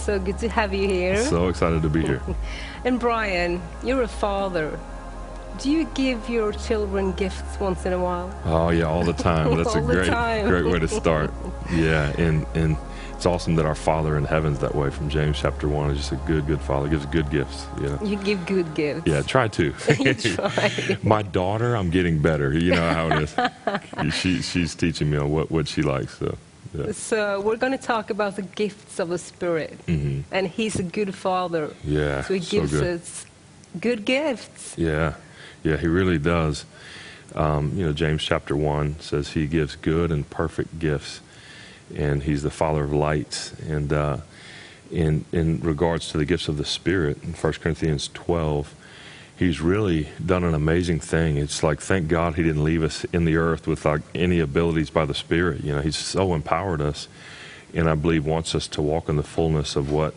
It's so good to have you here. So excited to be here. and Brian, you're a father. Do you give your children gifts once in a while? Oh yeah, all the time. That's a great great way to start. Yeah, and and it's awesome that our Father in heaven's that way. From James chapter one, is just a good good Father. Gives good gifts. You know. You give good gifts. Yeah, try to. you try. My daughter, I'm getting better. You know how it is. she she's teaching me on what what she likes. So. Yeah. So we're going to talk about the gifts of the Spirit, hmm and He's a good Father. Yeah. So He so gives good. us good gifts. Yeah, yeah, he really does. Um, you know, James chapter 1 says he gives good and perfect gifts, and he's the father of lights. And uh, in, in regards to the gifts of the Spirit, in 1 Corinthians 12, he's really done an amazing thing. It's like, thank God he didn't leave us in the earth with like any abilities by the Spirit. You know, he's so empowered us, and I believe wants us to walk in the fullness of what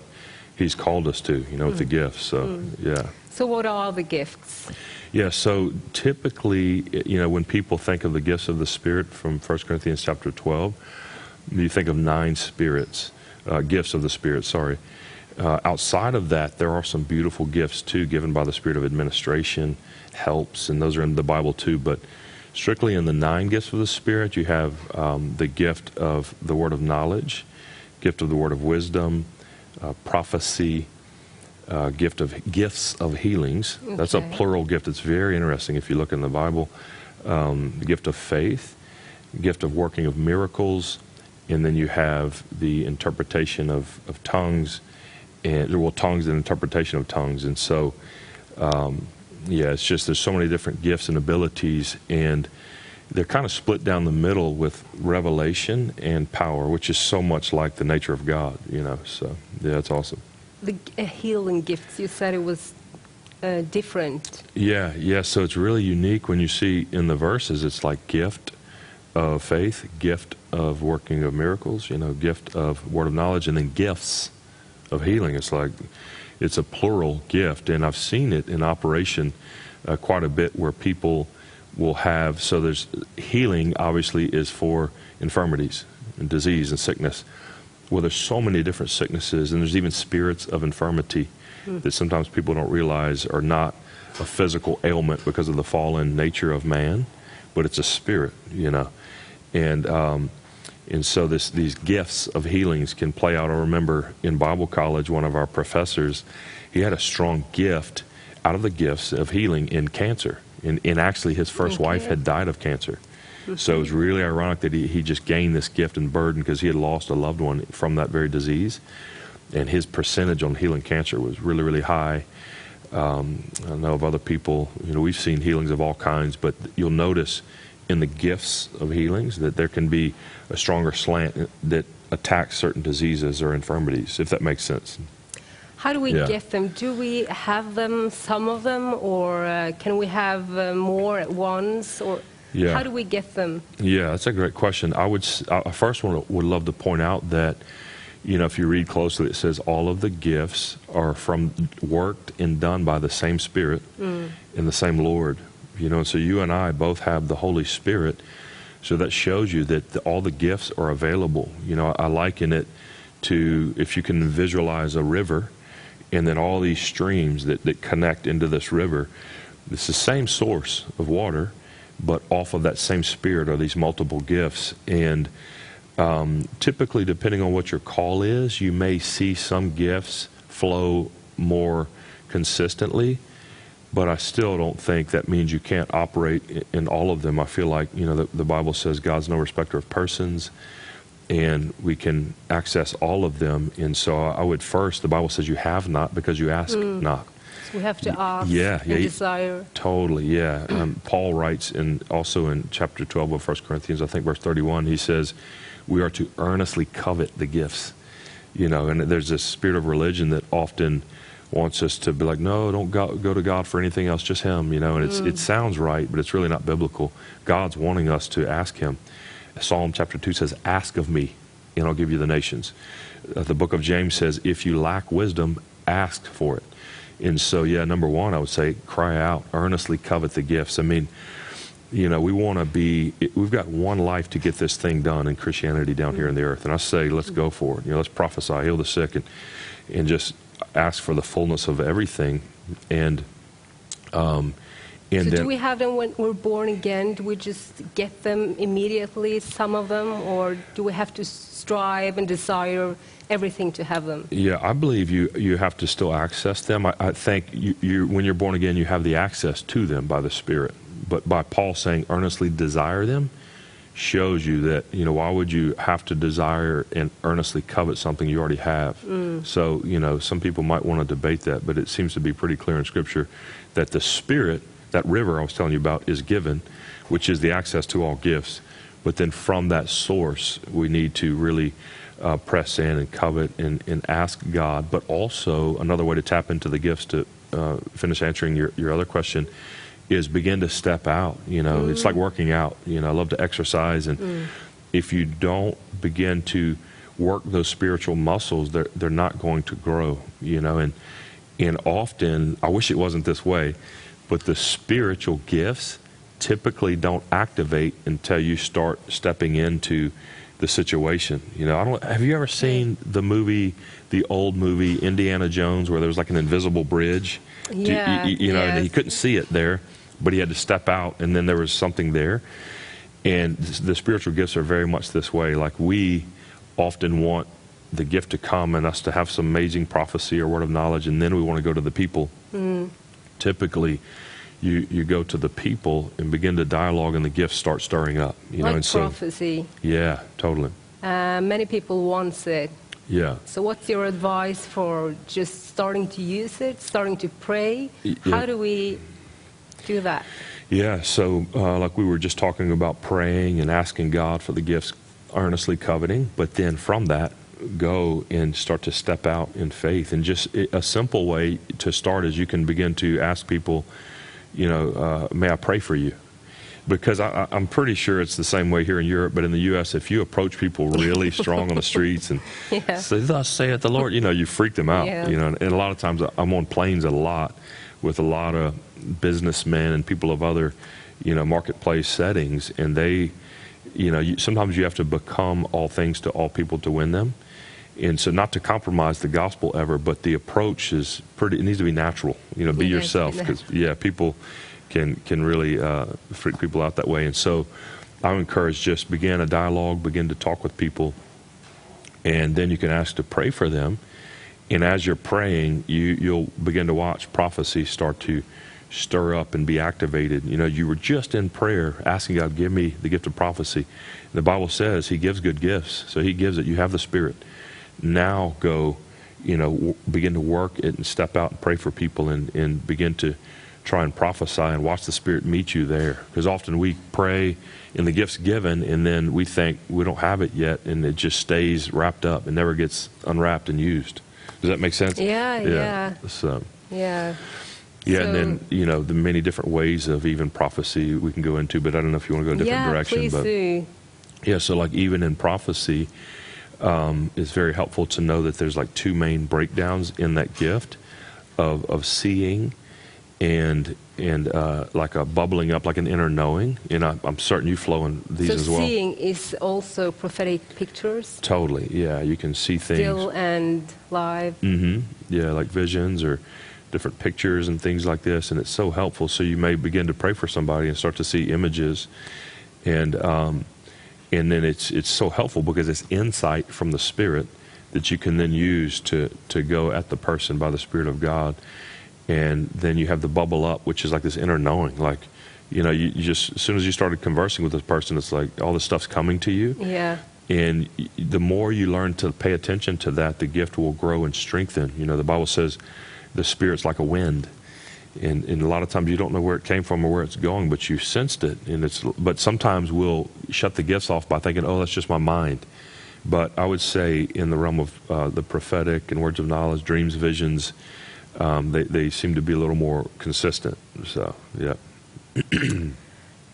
he's called us to, you know, with the gifts. So, yeah. So what are the gifts? Yeah, so typically, you know, when people think of the gifts of the Spirit from 1 Corinthians chapter 12, you think of nine spirits, uh, gifts of the Spirit, sorry. Uh, outside of that, there are some beautiful gifts too given by the Spirit of administration, helps, and those are in the Bible too. But strictly in the nine gifts of the Spirit, you have um, the gift of the word of knowledge, gift of the word of wisdom, uh, prophecy, uh, gift of gifts of healings. That's a plural gift. It's very interesting if you look in the Bible. Um, the gift of faith, gift of working of miracles, and then you have the interpretation of, of tongues, and well, tongues and interpretation of tongues. And so, um, yeah, it's just there's so many different gifts and abilities, and they're kind of split down the middle with revelation and power, which is so much like the nature of God. You know, so yeah, it's awesome. The uh, healing gifts. You said it was uh, different. Yeah, yeah. So it's really unique when you see in the verses. It's like gift of faith, gift of working of miracles. You know, gift of word of knowledge, and then gifts of healing. It's like it's a plural gift, and I've seen it in operation uh, quite a bit where people will have. So there's healing. Obviously, is for infirmities and disease and sickness. Well, there's so many different sicknesses, and there's even spirits of infirmity that sometimes people don't realize are not a physical ailment because of the fallen nature of man, but it's a spirit, you know. And um, and so this these gifts of healings can play out. I remember in Bible college, one of our professors, he had a strong gift out of the gifts of healing in cancer. And, and actually, his first wife had died of cancer. So it was really ironic that he, he just gained this gift and burden because he had lost a loved one from that very disease. And his percentage on healing cancer was really, really high. Um, I know of other people, you know, we've seen healings of all kinds, but you'll notice in the gifts of healings that there can be a stronger slant that attacks certain diseases or infirmities, if that makes sense. How do we Yeah. get them? Do we have them, some of them, or uh, can we have uh, more at once? Or Yeah. how do we get them? Yeah, that's a great question. I would I first one would love to point out that you know if you read closely, it says all of the gifts are from worked and done by the same Spirit and the same Lord. You know, and so you and I both have the Holy Spirit, so that shows you that the, all the gifts are available. You know, I liken it to if you can visualize a river, and then all these streams that, that connect into this river. It's the same source of water, but off of that same spirit are these multiple gifts. And um, typically, depending on what your call is, you may see some gifts flow more consistently, but I still don't think that means you can't operate in all of them. I feel like, you know, the, the Bible says God's no respecter of persons, and we can access all of them. And so I would first, the Bible says you have not because you ask not. We have to ask yeah, yeah, desire. Totally, yeah. Um, Paul writes in also in chapter 12 of 1 Corinthians, I think verse 31, he says, we are to earnestly covet the gifts. You know, and there's this spirit of religion that often wants us to be like, no, don't go, go to God for anything else, just Him, you know, and it's, it sounds right, but it's really not biblical. God's wanting us to ask Him. Psalm chapter 2 says, ask of me, and I'll give you the nations. Uh, the book of James says, if you lack wisdom, ask for it. And so, yeah, number one, I would say, cry out, earnestly covet the gifts. I mean, you know, we want to be, we've got one life to get this thing done in Christianity down here in the earth. And I say, let's go for it. You know, let's prophesy, heal the sick, and, and just ask for the fullness of everything. And, um, and so then, do we have them when we're born again? Do we just get them immediately, some of them, or do we have to strive and desire everything to have them? yeah, I believe you, you have to still access them. I, I think you, you, when you're born again, you have the access to them by the Spirit. But by Paul saying earnestly desire them, shows you that you know why would you have to desire and earnestly covet something you already have? So you know some people might want to debate that but it seems to be pretty clear in scripture that the spirit that river i was telling you about is given which is the access to all gifts. But then from that source we need to really uh, press in and covet and, and ask god. But also another way to tap into the gifts to uh, finish answering your, your other question is begin to step out. You know, it's like mm. working out. You know, I love to exercise, and mm. if you don't begin to work those spiritual muscles, they're they're not going to grow. You know, and and often I wish it wasn't this way, but the spiritual gifts typically don't activate until you start stepping into the situation. You know, I don't. Have you ever seen the movie, the old movie Indiana Jones, where there was like an invisible bridge? Do you- Yeah, you, you know, and he couldn't see it there, but he had to step out, and then there was something there. And the spiritual gifts are very much this way. Like we often want the gift to come and us to have some amazing prophecy or word of knowledge, and then we want to go to the people. Typically, you, you go to the people and begin to dialogue, and the gifts start stirring up. You know, like and so prophecy. yeah, totally, Uh, many people want it. yeah. So, what's your advice for just starting to use it, starting to pray? Y- How do we do that? Yeah, so uh, like we were just talking about praying and asking God for the gifts, earnestly coveting, but then from that, go and start to step out in faith. And just a simple way to start is you can begin to ask people, you know, uh, may I pray for you? Because I, I'm pretty sure it's the same way here in Europe, but in the U.S., if you approach people really strong on the streets and Yeah. say, "Thus saith the Lord," you know, you freak them out. Yeah. You know, and a lot of times I'm on planes a lot with a lot of businessmen and people of other, you know, marketplace settings, and they, you know, you, sometimes you have to become all things to all people to win them. And so, not to compromise the gospel ever, but the approach is pretty. It needs to be natural. You know, be Yeah, yourself because yeah, people can can really uh, freak people out that way. And so, I would encourage just begin a dialogue, begin to talk with people, and then you can ask to pray for them. And as you're praying, you you'll begin to watch prophecy start to stir up and be activated. You know, you were just in prayer asking God, give me the gift of prophecy. The Bible says He gives good gifts, so He gives it. You have the Spirit. Now go, you know, w- begin to work it and step out and pray for people and, and begin to try and prophesy and watch the Spirit meet you there. Because often we pray in the gifts given and then we think we don't have it yet and it just stays wrapped up and never gets unwrapped and used. Does that make sense? Yeah, yeah. So, Yeah. Yeah, and then, you know, the many different ways of even prophecy we can go into, but I don't know if you want to go a different yeah, direction. please but do. yeah, so like even in prophecy, um, it's very helpful to know that there's like two main breakdowns in that gift of of seeing and and uh, like a bubbling up, like an inner knowing. And I, I'm certain you flow in these So, as well. seeing is also prophetic pictures, Totally, yeah. You can see things. still and live. Mm-hmm. Yeah, like visions or different pictures and things like this, and it's so helpful. So you may begin to pray for somebody and start to see images, and um, and then it's it's so helpful because it's insight from the Spirit that you can then use to to go at the person by the Spirit of God, and then you have the bubble up, which is like this inner knowing, like. You know, you, you just as soon as you started conversing with this person, it's like all this stuff's coming to you, Yeah. and the more you learn to pay attention to that, the gift will grow and strengthen. You know, the Bible says the Spirit's like a wind. And, and a lot of times you don't know where it came from or where it's going, but you sensed it. And it's, but sometimes we'll shut the gifts off by thinking, oh, that's just my mind. But I would say in the realm of uh, the prophetic and words of knowledge, dreams, visions, um, they, they seem to be a little more consistent. So, yeah.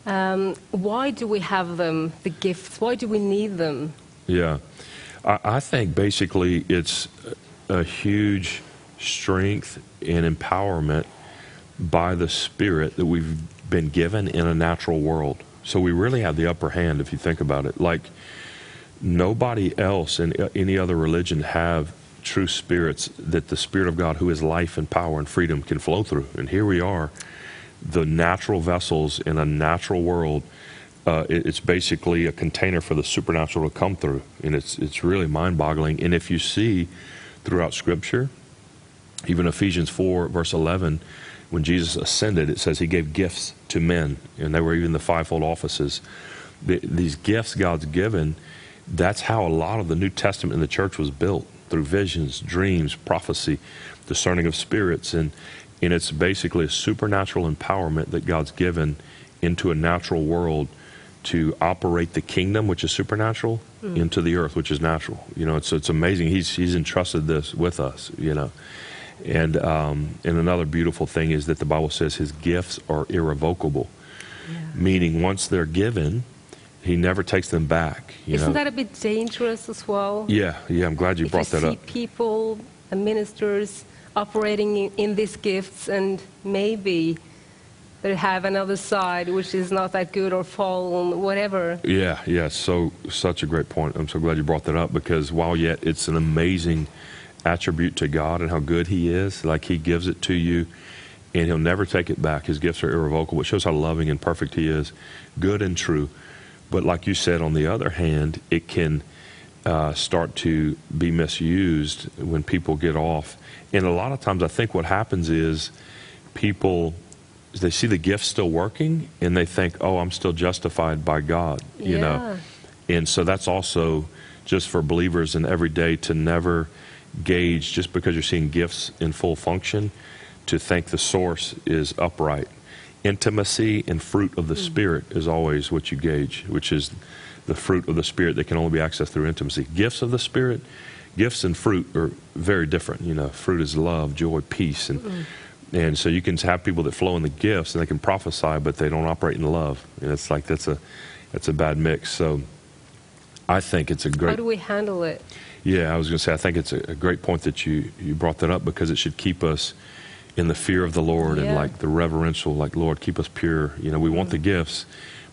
Um, why do we have them, the gifts? Why do we need them? Yeah. I, I think basically it's a huge strength and empowerment by the Spirit that we've been given in a natural world. So we really have the upper hand if you think about it. Like nobody else in any other religion have true spirits that the spirit of God who is life and power and freedom can flow through. And here we are, the natural vessels in a natural world. Uh, it, it's basically a container for the supernatural to come through, and it's it's really mind-boggling. And if you see throughout Scripture, even Ephesians four verse eleven, when Jesus ascended, it says he gave gifts to men, and they were even the fivefold offices. The, these gifts God's given, that's how a lot of the New Testament in the church was built through visions, dreams, prophecy, discerning of spirits, and and it's basically a supernatural empowerment that God's given into a natural world to operate the kingdom, which is supernatural, hmm. into the earth, which is natural. You know, it's it's amazing. He's he's entrusted this with us. You know, and um, and another beautiful thing is that the Bible says His gifts are irrevocable, meaning once they're given, He never takes them back. You Isn't know? that a bit dangerous as well? yeah, yeah. I'm glad you if brought that see up. people and ministers operating in, in these gifts and maybe they have another side which is not that good or fallen, whatever. Yeah, yeah. So such a great point. I'm so glad you brought that up because while yet it's an amazing attribute to God and how good He is, like He gives it to you, and He'll never take it back. His gifts are irrevocable. It shows how loving and perfect He is, good and true. But like you said, on the other hand, it can uh, start to be misused when people get off. And a lot of times, I think what happens is people they see the gift still working and they think, "Oh, I'm still justified by God," you know. And so that's also just for believers in every day to never gauge just because you're seeing gifts in full function to think the source is upright. Intimacy and fruit of the mm-hmm. Spirit is always what you gauge, which is the fruit of the Spirit that can only be accessed through intimacy. Gifts of the Spirit, gifts and fruit are very different. You know, fruit is love, joy, peace, and and so you can have people that flow in the gifts and they can prophesy, but they don't operate in love. And it's like that's a that's a bad mix. So I think it's a great. How do we handle it? Yeah, I was going to say I think it's a, great point that you you brought that up because it should keep us in the fear of the Lord and like the reverential, like Lord, keep us pure. You know, we want the Mm. gifts,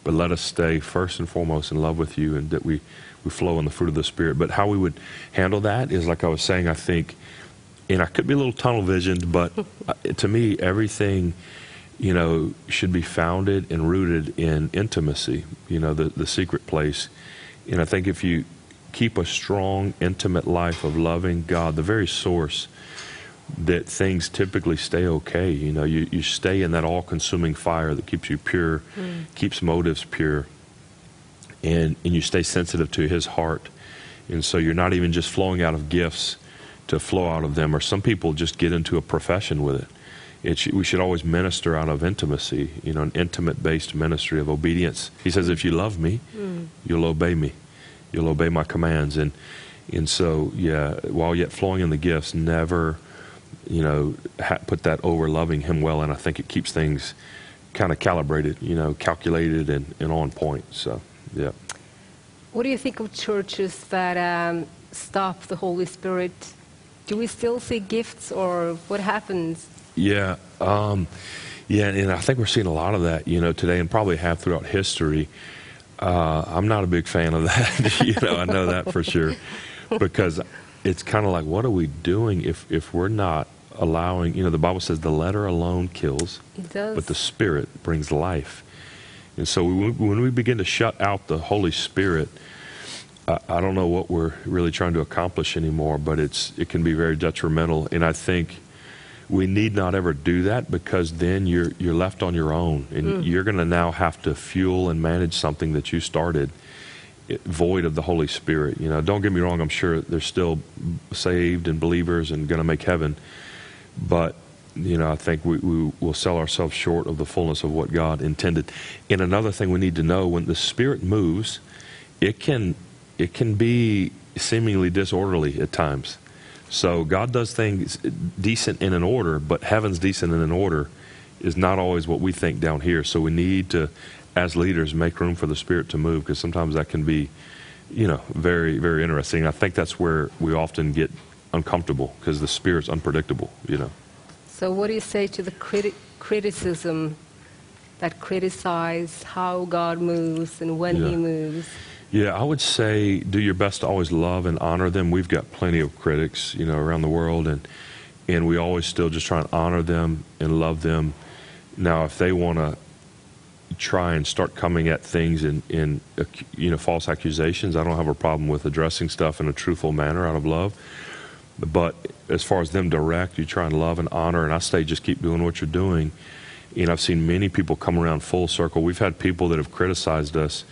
but let us stay first and foremost in love with you, and that we we flow in the fruit of the Spirit. But how we would handle that is like I was saying. I think, and I could be a little tunnel visioned, but to me, everything you know, should be founded and rooted in intimacy, you know, the, the secret place. And I think if you keep a strong, intimate life of loving God, the very source, that things typically stay okay. You know, you, you stay in that all consuming fire that keeps you pure, hmm. keeps motives pure, and, and you stay sensitive to His heart. And so you're not even just flowing out of gifts to flow out of them, or some people just get into a profession with it. It should, we should always minister out of intimacy, you know, an intimate based ministry of obedience. He says, if you love me, you'll obey me. You'll obey my commands. And, and so, yeah, while yet flowing in the gifts, never, you know, ha- put that over loving him well. And I think it keeps things kind of calibrated, you know, calculated and, and on point. So, yeah. What do you think of churches that um, stop the Holy Spirit? Do we still see gifts or what happens? Yeah, um, yeah, and I think we're seeing a lot of that, you know, today, and probably have throughout history. Uh, I'm not a big fan of that, you know. I know that for sure, because it's kind of like, what are we doing if if we're not allowing? You know, the Bible says the letter alone kills, It does. but the Spirit brings life. And so we, when we begin to shut out the Holy Spirit, I, I don't know what we're really trying to accomplish anymore, but it's it can be very detrimental. And I think we need not ever do that because then you're you're left on your own, and mm. you're going to now have to fuel and manage something that you started eh, void of the Holy Spirit. You know, don't get me wrong. I'm sure they're still saved and believers and going to make heaven, but you know, I think we, we will sell ourselves short of the fullness of what God intended. And another thing we need to know: when the Spirit moves, it can it can be seemingly disorderly at times. So God does things decent in an order, but heaven's decent in an order is not always what we think down here. So we need to, as leaders, make room for the Spirit to move because sometimes that can be, you know, very very interesting. I think that's where we often get uncomfortable because the Spirit's unpredictable. You know. So, what do you say to the criti- criticism that criticize how God moves and when Yeah. He moves? Yeah, I would say do your best to always love and honor them. We've got plenty of critics, you know, around the world, and and we always still just try and honor them and love them. Now, if they want to try and start coming at things in in you know false accusations, I don't have a problem with addressing stuff in a truthful manner out of love. But as far as them direct, you try and love and honor, and I say just keep doing what you're doing. And I've seen many people come around full circle. We've had people that have criticized us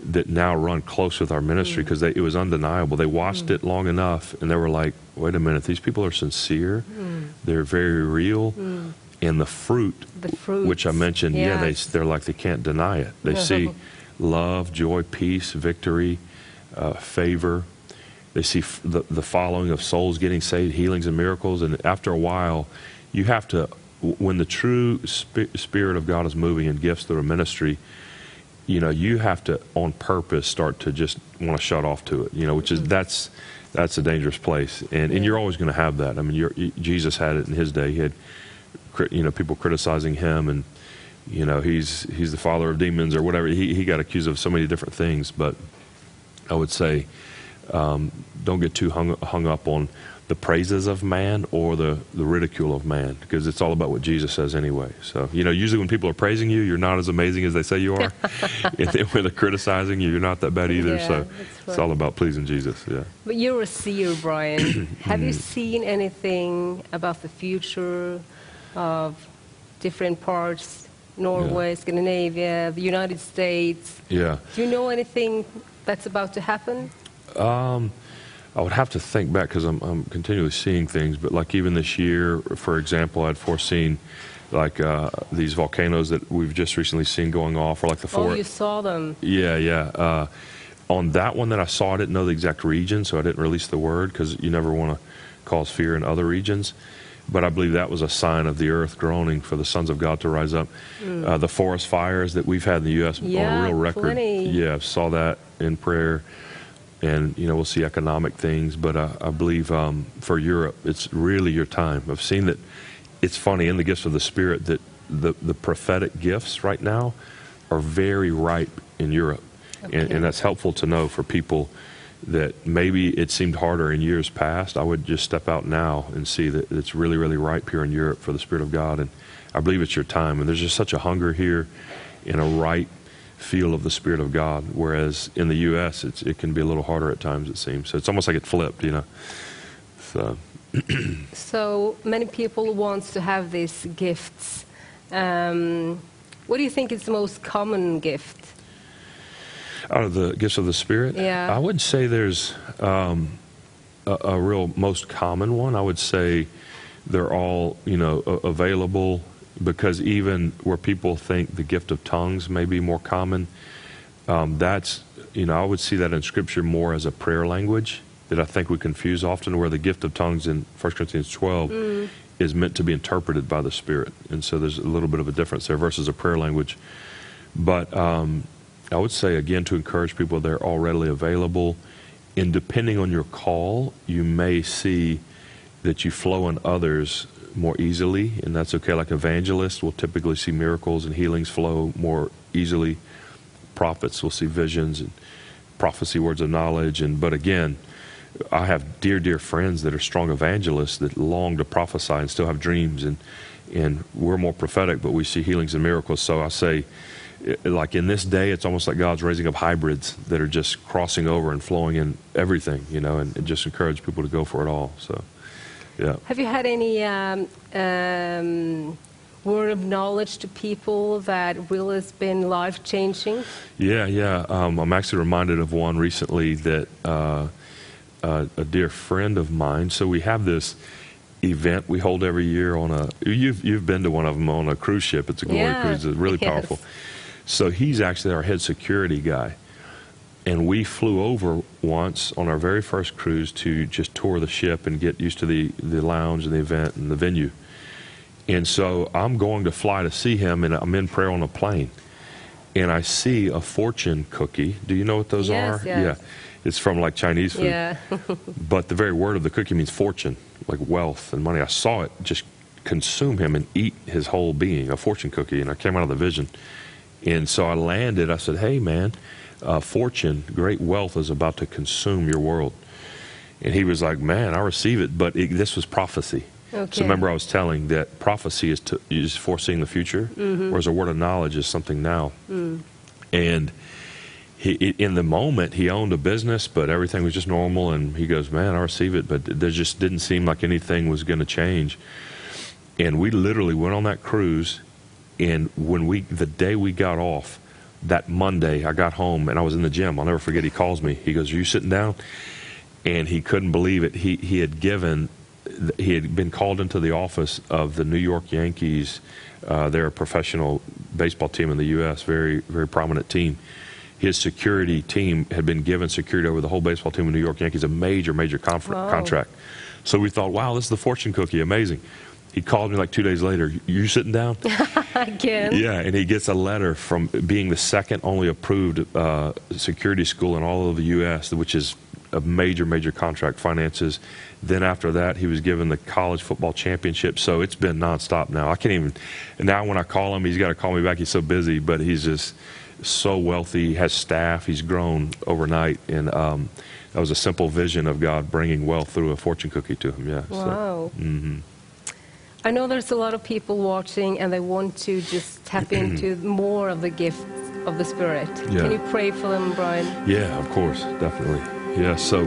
that now run close with our ministry mm. because it was undeniable. They watched mm. it long enough and they were like, wait a minute, these people are sincere, mm. they're very real, and the fruit, The fruit. which I mentioned, yeah, they, they're like, they can't deny it. They see love, joy, peace, victory, uh, favor. They see f- the, the following of souls getting saved, healings and miracles. And after a while, you have to, when the true spi- Spirit of God is moving in gifts through a ministry, you know, you have to on purpose start to just want to shut off to it. You know, which is that's that's a dangerous place, and and you're always going to have that. I mean, Jesus had it in his day. He had, you know, people criticizing him, and you know, he's he's the father of demons or whatever. He he got accused of so many different things, but I would say um, don't get too hung hung up on the praises of man or the, the ridicule of man because it's all about what Jesus says anyway. So, you know, usually when people are praising you, you're not as amazing as they say you are. and then when they're criticizing you, you're not that bad either. Yeah, so it's all about pleasing Jesus. Yeah. But you're a seer, Brian. Have you mm-hmm. seen anything about the future of different parts, Norway, Scandinavia, the United States? Yeah. Do you know anything that's about to happen? Um, I would have to think back because I'm, I'm continually seeing things, but like even this year, for example, I'd foreseen like uh, these volcanoes that we've just recently seen going off, or like the Oh, four. you saw them. Yeah, yeah. Uh, on that one that I saw, I didn't know the exact region, so I didn't release the word because you never want to cause fear in other regions. But I believe that was a sign of the earth groaning for the sons of God to rise up. Uh, the forest fires that we've had in the U.S. on Mm. Yeah, a real record. plenty. Yeah, saw that in prayer. And, you know, we'll see economic things. But I, I believe um, for Europe, it's really your time. I've seen that it's funny in the gifts of the Spirit that the, the prophetic gifts right now are very ripe in Europe. And, and that's helpful to know for people that maybe it seemed harder in years past. I would just step out now and see that it's really, really ripe here in Europe for the Spirit of God. And I believe it's your time. And there's just such a hunger here and a ripe feel of the Spirit of God. Whereas in the U.S., it's, it can be a little harder at times, it seems. So it's almost like it flipped, you know. So, So many people want to have these gifts. Um, what do you think is the most common gift? out of the gifts of the Spirit, Yeah. I would say there's um, a, a real most common one. I would say they're all you know a- available because even where people think the gift of tongues may be more common, um, that's you know I would see that in Scripture more as a prayer language that I think we confuse often. Where the gift of tongues in 1 Corinthians 12 is meant to be interpreted by the Spirit, and so there's a little bit of a difference there versus a prayer language. But um, I would say again to encourage people they're all readily available. And depending on your call, you may see that you flow in others more easily, and that's okay. Like evangelists will typically see miracles and healings flow more easily. Prophets will see visions and prophecy, words of knowledge. And but again, I have dear, dear friends that are strong evangelists that long to prophesy and still have dreams, and and we're more prophetic, but we see healings and miracles. So I say, eh, like in this day, it's almost like God's raising up hybrids that are just crossing over and flowing in everything, you know, and, and just encourage people to go for it all. So, yeah. Have you had any um, um, word of knowledge to people that Will has been life changing? Yeah, yeah. Um, I'm actually reminded of one recently that uh, uh, a dear friend of mine. So we have this event we hold every year on a. You've you've been to one of them on a cruise ship. It's a glory Yeah, cruise. It's really yes. powerful. So he's actually our head security guy, and we flew over once on our very first cruise to just tour the ship and get used to the the lounge and the event and the venue. And so I'm going to fly to see him, and I'm in prayer on a plane and I see a fortune cookie. Do you know what those Yes, are? yes. Yeah. It's from like Chinese food. Yeah. But the very word of the cookie means fortune, like wealth and money. I saw it just consume him and eat his whole being, a fortune cookie. And I came out of the vision. And so I landed. I said, Hey, man, uh, fortune, great wealth is about to consume your world. And he was like, Man, I receive it. But it, this was prophecy. Okay. So remember, I was telling that prophecy is, to, is foreseeing the future, whereas a word of knowledge is something now. And he, in the moment, he owned a business, but everything was just normal. And he goes, "Man, I receive it," but there just didn't seem like anything was going to change. And we literally went on that cruise, and when we, the day we got off, that Monday, I got home and I was in the gym. I'll never forget. He calls me. He goes, "Are you sitting down?" And he couldn't believe it. He he had given, he had been called into the office of the New York Yankees. Uh, they're a professional baseball team in the U.S. Very very prominent team his security team had been given security over the whole baseball team of New York Yankees, a major, major Wow. contract. So we thought, wow, this is the fortune cookie, amazing. He called me like two days later. You sitting down? Again. yeah, and he gets a letter from being the second only approved uh, security school in all of the U.S., which is a major, major contract finances. Then after that, he was given the college football championship. So it's been nonstop now. I can't even. Now when I call him, he's got to call me back. He's so busy, but he's just so wealthy. He has staff. He's grown overnight, and um, that was a simple vision of God bringing wealth through a fortune cookie to him. Yeah. Wow. hmm I know there's a lot of people watching and they want to just tap into more of the gifts of the Spirit. Yeah. Can you pray for them, Brian? Yeah, of course, definitely. Yeah, so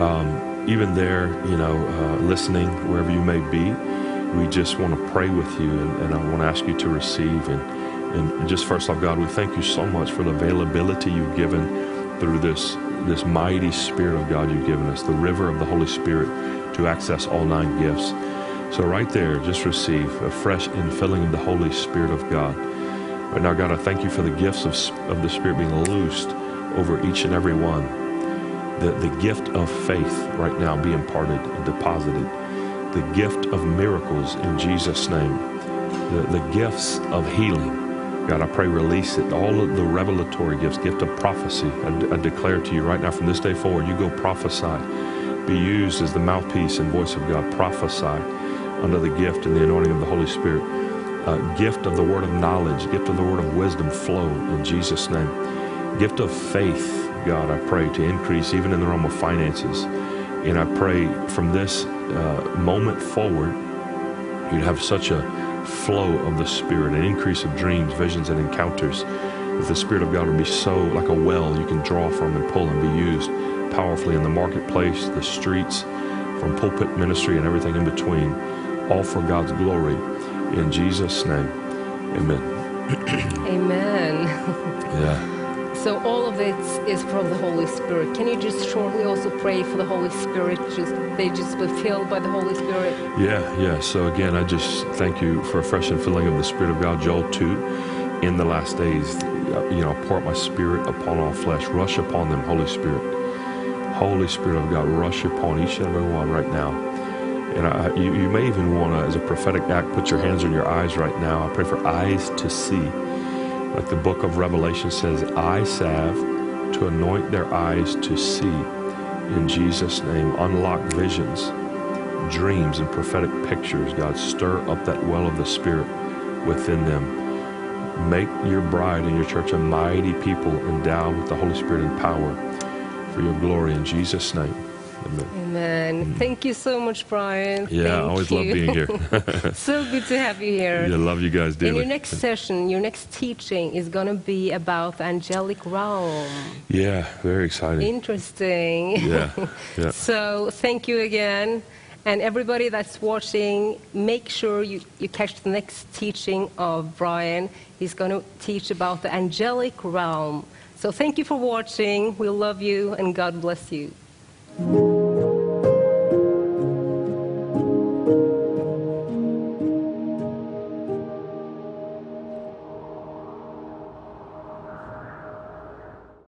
um, even there, you know, uh, listening wherever you may be, we just want to pray with you, and, and I want to ask you to receive. And, and just first off, God, we thank you so much for the availability you've given through this this mighty Spirit of God you've given us, the river of the Holy Spirit, to access all nine gifts. So right there, just receive a fresh infilling of the Holy Spirit of God. Right now, God, I thank you for the gifts of, of the Spirit being loosed over each and every one. The, the gift of faith right now be imparted and deposited. The gift of miracles in Jesus' name. The, the gifts of healing. God, I pray release it. All of the revelatory gifts, gift of prophecy. I, I declare to you right now from this day forward, you go prophesy. Be used as the mouthpiece and voice of God. Prophesy under the gift and the anointing of the Holy Spirit. Uh, gift of the word of knowledge, gift of the word of wisdom flow in Jesus' name. Gift of faith, God, I pray to increase even in the realm of finances. And I pray from this uh, moment forward, you'd have such a flow of the Spirit, an increase of dreams, visions, and encounters. That the Spirit of God would be so like a well you can draw from and pull and be used powerfully in the marketplace, the streets, from pulpit ministry and everything in between, all for God's glory. In Jesus' name, amen. Amen. Yeah. So all of it is from the Holy Spirit. Can you just shortly also pray for the Holy Spirit? Just they just be filled by the Holy Spirit. Yeah, yeah. So again, I just thank you for a fresh and filling of the Spirit of God. Joel 2, in the last days, uh, you know, pour out my Spirit upon all flesh. Rush upon them, Holy Spirit. Holy Spirit of God, rush upon each and every one right now. And I, you, you may even want to, as a prophetic act, put your hands on your eyes right now. I pray for eyes to see. Like the book of Revelation says, eye salve to anoint their eyes to see. In Jesus' name, unlock visions, dreams, and prophetic pictures. God, stir up that well of the Spirit within them. Make your bride and your church a mighty people endowed with the Holy Spirit and power for your glory in Jesus' name. Amen. Amen. Thank you so much, Brian. Yeah, I always you. love being here. so good to have you here. yeah, love you guys In dearly. your next session, your next teaching is going to be about the angelic realm. Yeah, very exciting. Interesting. Yeah, yeah. So thank you again. And everybody that's watching, make sure you, you catch the next teaching of Brian. He's going to teach about the angelic realm. So thank you for watching. We love you and God bless Thank you.